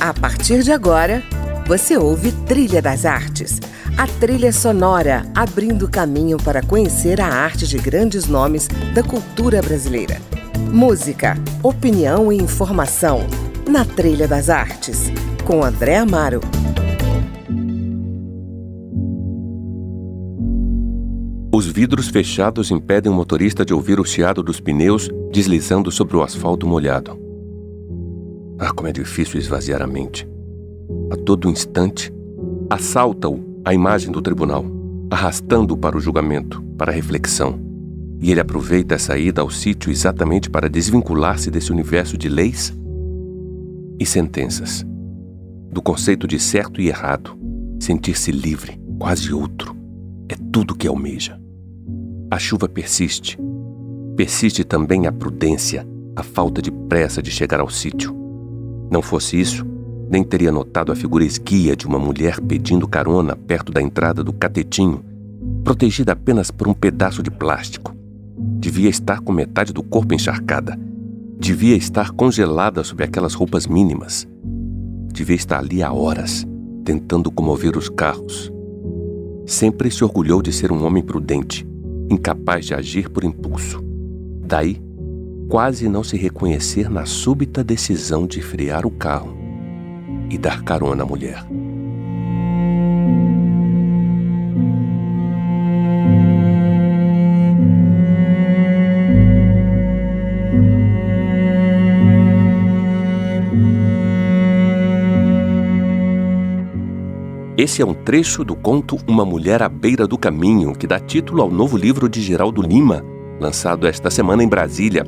A partir de agora, você ouve Trilha das Artes, a trilha sonora abrindo caminho para conhecer a arte de grandes nomes da cultura brasileira. Música, opinião e informação na Trilha das Artes, com André Amaro. Os vidros fechados impedem o motorista de ouvir o chiado dos pneus deslizando sobre o asfalto molhado. Ah, como é difícil esvaziar a mente. A todo instante, assalta-o a imagem do tribunal, arrastando-o para o julgamento, para a reflexão. E ele aproveita essa ida ao sítio exatamente para desvincular-se desse universo de leis e sentenças, do conceito de certo e errado, sentir-se livre, quase outro. É tudo que almeja. A chuva persiste. Persiste também a prudência, a falta de pressa de chegar ao sítio. Não fosse isso, nem teria notado a figura esguia de uma mulher pedindo carona perto da entrada do catetinho, protegida apenas por um pedaço de plástico. Devia estar com metade do corpo encharcada. Devia estar congelada sob aquelas roupas mínimas. Devia estar ali há horas, tentando comover os carros. Sempre se orgulhou de ser um homem prudente, incapaz de agir por impulso. Daí, quase não se reconhecer na súbita decisão de frear o carro e dar carona à mulher. Esse é um trecho do conto Uma Mulher à Beira do Caminho, que dá título ao novo livro de Geraldo Lima, lançado esta semana em Brasília.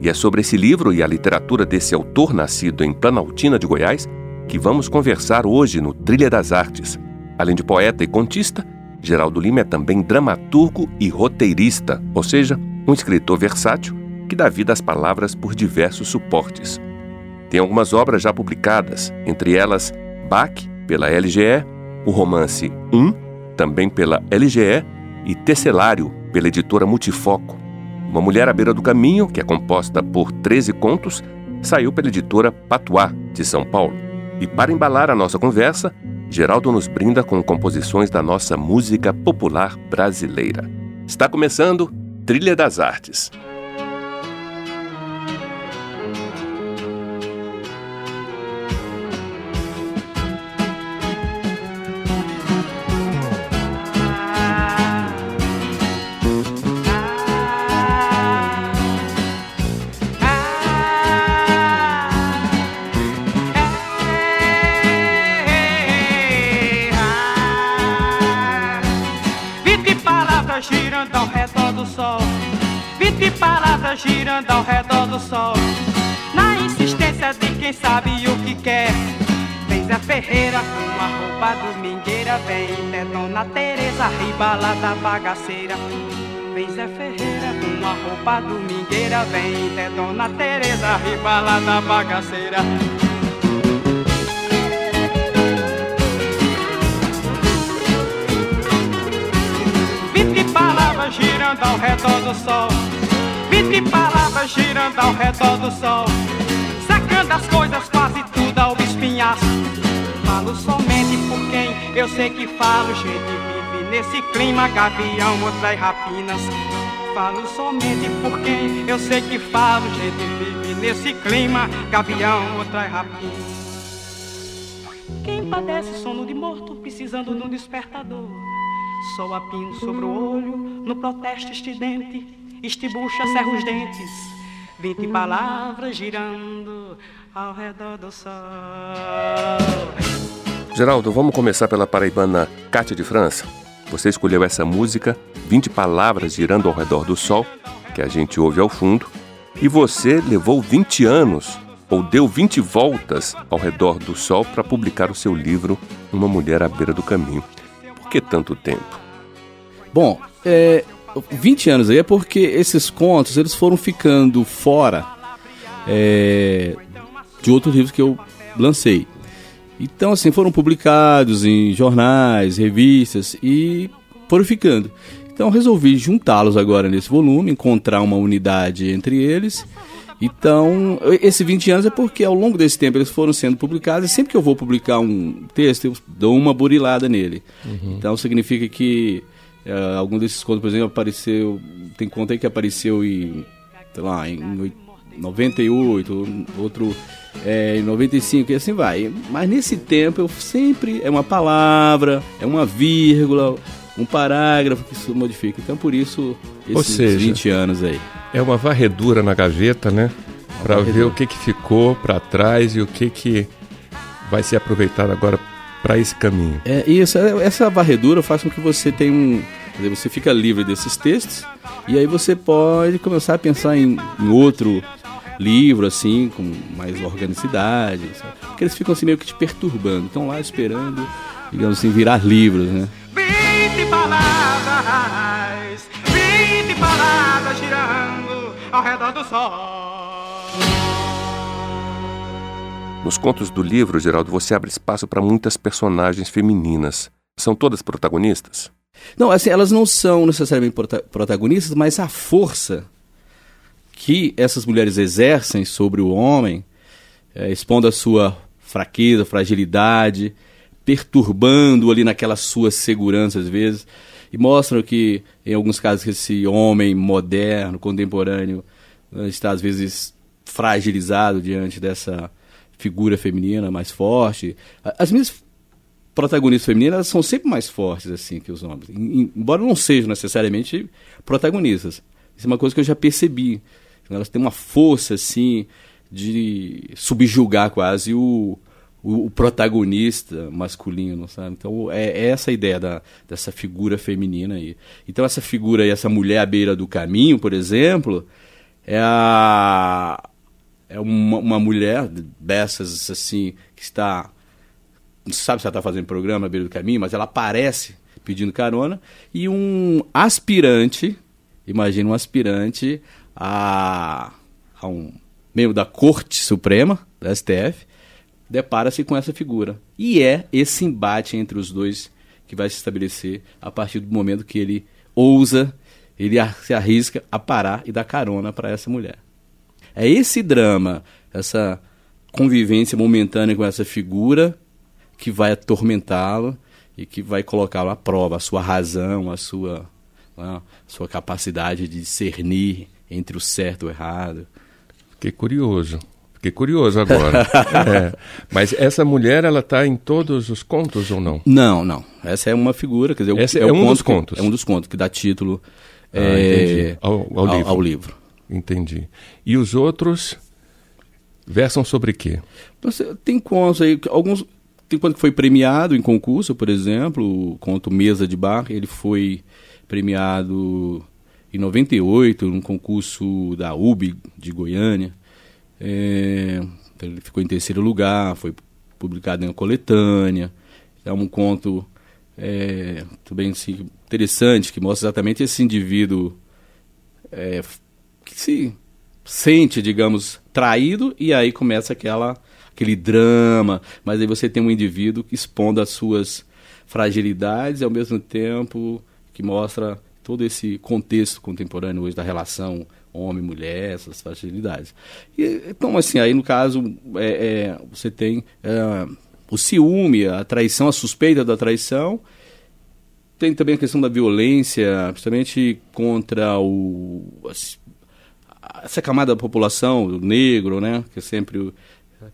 E é sobre esse livro e a literatura desse autor nascido em Planaltina de Goiás que vamos conversar hoje no Trilha das Artes. Além de poeta e contista, Geraldo Lima é também dramaturgo e roteirista, ou seja, um escritor versátil que dá vida às palavras por diversos suportes. Tem algumas obras já publicadas, entre elas Bach, pela LGE, o romance Um, também pela LGE, e Tecelário, pela editora Multifoco. Uma Mulher à Beira do Caminho, que é composta por 13 contos, saiu pela editora Patois, de São Paulo. E para embalar a nossa conversa, Geraldo nos brinda com composições da nossa música popular brasileira. Está começando Trilha das Artes. Girando ao redor do sol. Na insistência de quem sabe o que quer. Vem Zé Ferreira com a roupa domingueira. Vem é Dona Teresa ribala da bagaceira. Vem Zé Ferreira com a roupa domingueira. Vem é Dona Teresa ribala da bagaceira. Girando ao redor do sol Vinte palavras girando ao redor do sol. Sacando as coisas quase tudo ao espinhaço Falo somente por quem eu sei que falo. Gente vive nesse clima, gavião, outra e rapinas. Falo somente por quem eu sei que falo. Gente vive nesse clima, gavião, outra e rapinas. Quem padece sono de morto precisando de um despertador. A pino sobre o olho, no protesto estridente estibucha, cerra os dentes, vinte palavras girando ao redor do sol. Geraldo, vamos começar pela paraibana Cátia de França. Você escolheu essa música, 20 palavras girando ao redor do sol, que a gente ouve ao fundo, e você levou 20 anos ou deu 20 voltas ao redor do sol para publicar o seu livro Uma Mulher à Beira do Caminho. Por que tanto tempo? Bom, é, 20 anos aí é porque esses contos eles foram ficando fora é, de outros livros que eu lancei. Então, assim, foram publicados em jornais, revistas e foram ficando. Então, resolvi juntá-los agora nesse volume, encontrar uma unidade entre eles Então, esse 20 anos é porque ao longo desse tempo eles foram sendo publicados e sempre que eu vou publicar um texto, eu dou uma burilada nele. Uhum. Então significa que é, algum desses contos, por exemplo, apareceu. Tem conta aí que apareceu em. sei lá, em 98, outro é, em 95 e assim vai. Mas nesse tempo eu sempre. É uma palavra, é uma vírgula, um parágrafo que se modifica. Então por isso esses seja, 20 anos aí. É uma varredura na gaveta, né? Para ver o que, que ficou para trás e o que, que vai ser aproveitado agora para esse caminho. É isso, é, essa varredura faz com que você tenha um. Você fica livre desses textos e aí você pode começar a pensar em, em outro livro, assim, com mais organicidade, sabe? Porque eles ficam assim meio que te perturbando, estão lá esperando, digamos assim, virar livros, né? 20 palavras, 20 palavras girando ao redor do sol. Nos contos do livro, Geraldo, você abre espaço para muitas personagens femininas. São todas protagonistas? Não, assim, elas não são necessariamente protagonistas, mas a força que essas mulheres exercem sobre o homem, é, expondo a sua fraqueza, fragilidade, perturbando ali naquela sua segurança às vezes, e mostram que, em alguns casos, esse homem moderno, contemporâneo, né, está às vezes fragilizado diante dessa figura feminina mais forte. As minhas protagonistas femininas são sempre mais fortes assim que os homens, embora não sejam necessariamente protagonistas. Isso é uma coisa que eu já percebi. Elas têm uma força, assim, de subjugar quase o, o, o protagonista masculino, sabe? Então é, é, essa a ideia da, dessa figura feminina aí. Então essa figura aí, essa mulher à beira do caminho, por exemplo, é a é uma, uma mulher dessas assim que está não sabe se ela está fazendo programa à beira do caminho, mas ela aparece pedindo carona e um aspirante, imagina um aspirante a, a um membro da Corte Suprema, da STF, depara-se com essa figura. E é esse embate entre os dois que vai se estabelecer a partir do momento que ele ousa, ele se arrisca a parar e dar carona para essa mulher. É esse drama, essa convivência momentânea com essa figura que vai atormentá-lo e que vai colocá-lo à prova, a sua razão, a sua, a sua capacidade de discernir entre o certo e o errado. Fiquei curioso. Fiquei curioso agora. é. Mas essa mulher, ela está em todos os contos ou não? Não, não. Essa é uma figura, quer dizer, Esse é, é um dos contos. Que, é um dos contos que dá título ah, é, ao, ao, ao, livro. ao, livro. Entendi. E os outros versam sobre quê? Tem contos aí, alguns tem que foi premiado em concurso, por exemplo, o conto Mesa de Bar, ele foi premiado em 98, num concurso da UB de Goiânia. É, ele ficou em terceiro lugar, foi publicado em uma coletânea. É um conto é, também assim, interessante, que mostra exatamente esse indivíduo é, que se sente, digamos, traído e aí começa aquela, aquele drama, mas aí você tem um indivíduo que expondo as suas fragilidades e ao mesmo tempo que mostra todo esse contexto contemporâneo hoje da relação homem-mulher, essas facilidades. E, então, assim, aí no caso, é, é, você tem é, o ciúme, a traição, a suspeita da traição, tem também a questão da violência, principalmente contra o, essa camada da população, o negro, né, que é sempre,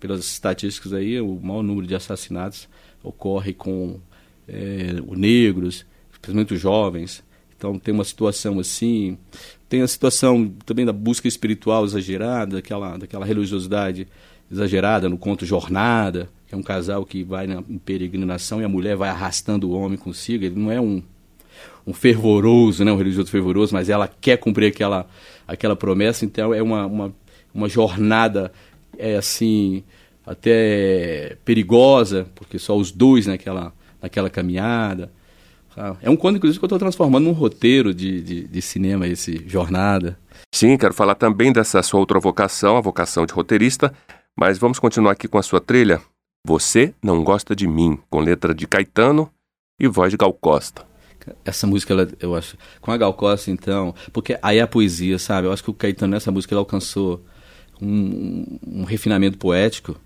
pelas estatísticas aí, o maior número de assassinatos ocorre com é, os negros, principalmente os jovens. Então tem uma situação assim, tem a situação também da busca espiritual exagerada, daquela, daquela religiosidade exagerada no conto Jornada, que é um casal que vai na, em peregrinação e a mulher vai arrastando o homem consigo. Ele não é um, um fervoroso, né, um religioso fervoroso, mas ela quer cumprir aquela, aquela promessa, então é uma, uma, uma jornada é assim até perigosa, porque só os dois naquela, naquela caminhada. Tá? É um conto, inclusive, que eu estou transformando num roteiro de, de, de, cinema, esse Jornada. Sim, quero falar também dessa sua outra vocação, a vocação de roteirista, mas vamos continuar aqui com a sua trilha. Você Não Gosta de Mim, com letra de Caetano e voz de Gal Costa. Essa música, ela, eu acho, com a Gal Costa, então, porque aí é a poesia, sabe? Eu acho que o Caetano, nessa música, ele alcançou um, um refinamento poético,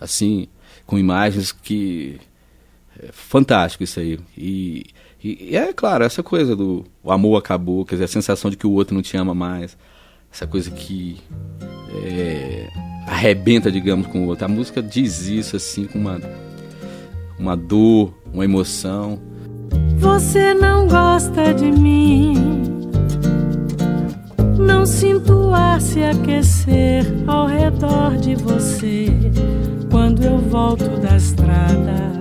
assim, com imagens que é fantástico isso aí. E, e, é claro, essa coisa do o amor acabou, quer dizer, a sensação de que o outro não te ama mais, essa coisa que é, arrebenta, digamos, com o outro. A música diz isso assim com uma, uma dor, uma emoção. Você não gosta de mim. Não sinto ar se aquecer ao redor de você quando eu volto da estrada.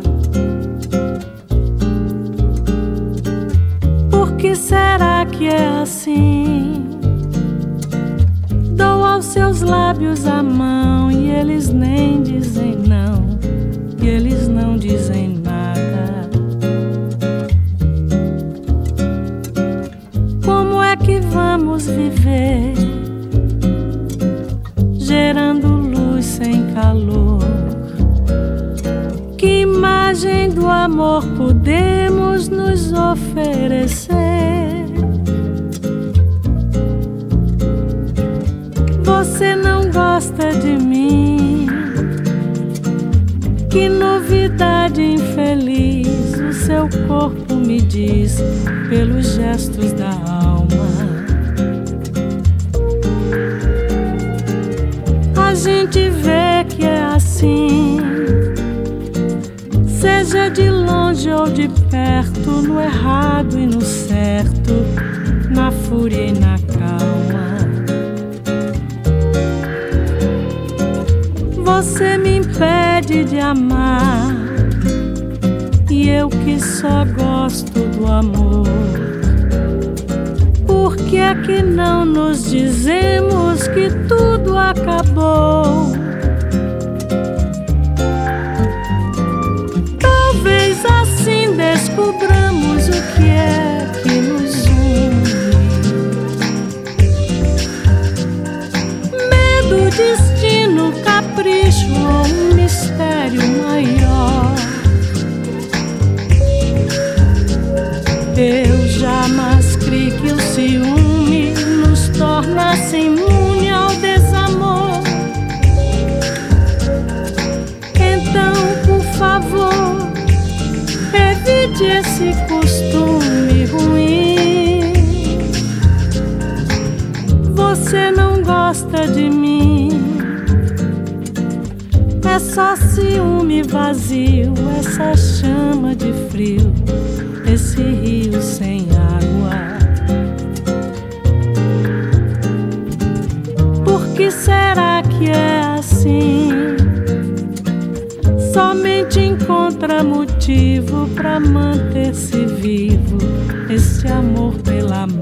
Por que será que é assim? Dou aos seus lábios a mão e eles nem dizem não, e eles não dizem amor podemos nos oferecer? você não gosta de mim. Que novidade infeliz o seu corpo me diz pelos gestos da alma. A gente vê que é assim, seja de longe ou de perto, no errado e no certo, na fúria e na calma. você me impede de amar. E eu que só gosto do amor. Por que é que não nos dizemos que tudo acabou? Eu jamais criei que o ciúme nos tornasse só ciúme vazio, essa chama de frio, esse rio sem água. Por que será que é assim? Somente encontra motivo para manter-se vivo esse amor pela mágoa.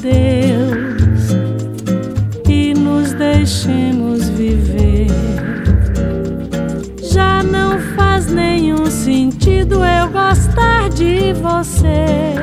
Adeus e nos deixemos viver. Já não faz nenhum sentido eu gostar de você.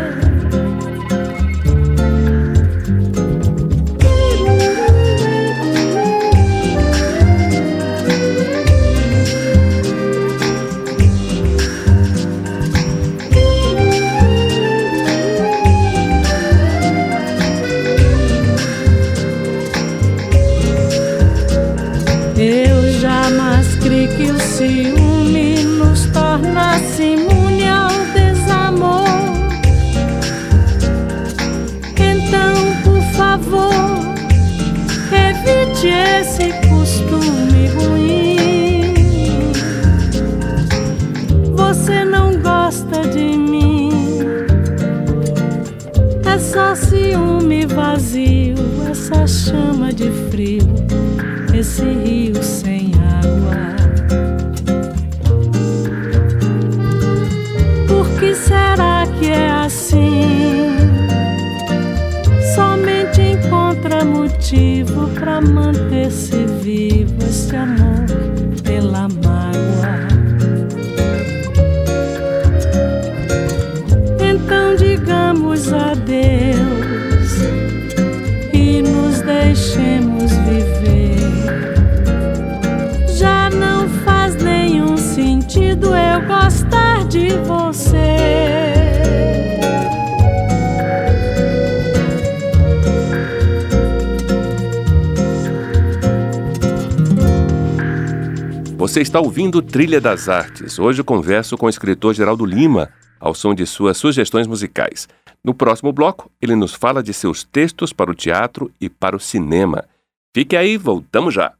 Vazio, essa chama de frio, esse rio sem água. Por que será que é assim? Somente encontra motivo para manter-se Você está ouvindo Trilha das Artes. Hoje converso com o escritor Geraldo Lima, ao som de suas sugestões musicais. No próximo bloco, ele nos fala de seus textos para o teatro e para o cinema. Fique aí, voltamos já!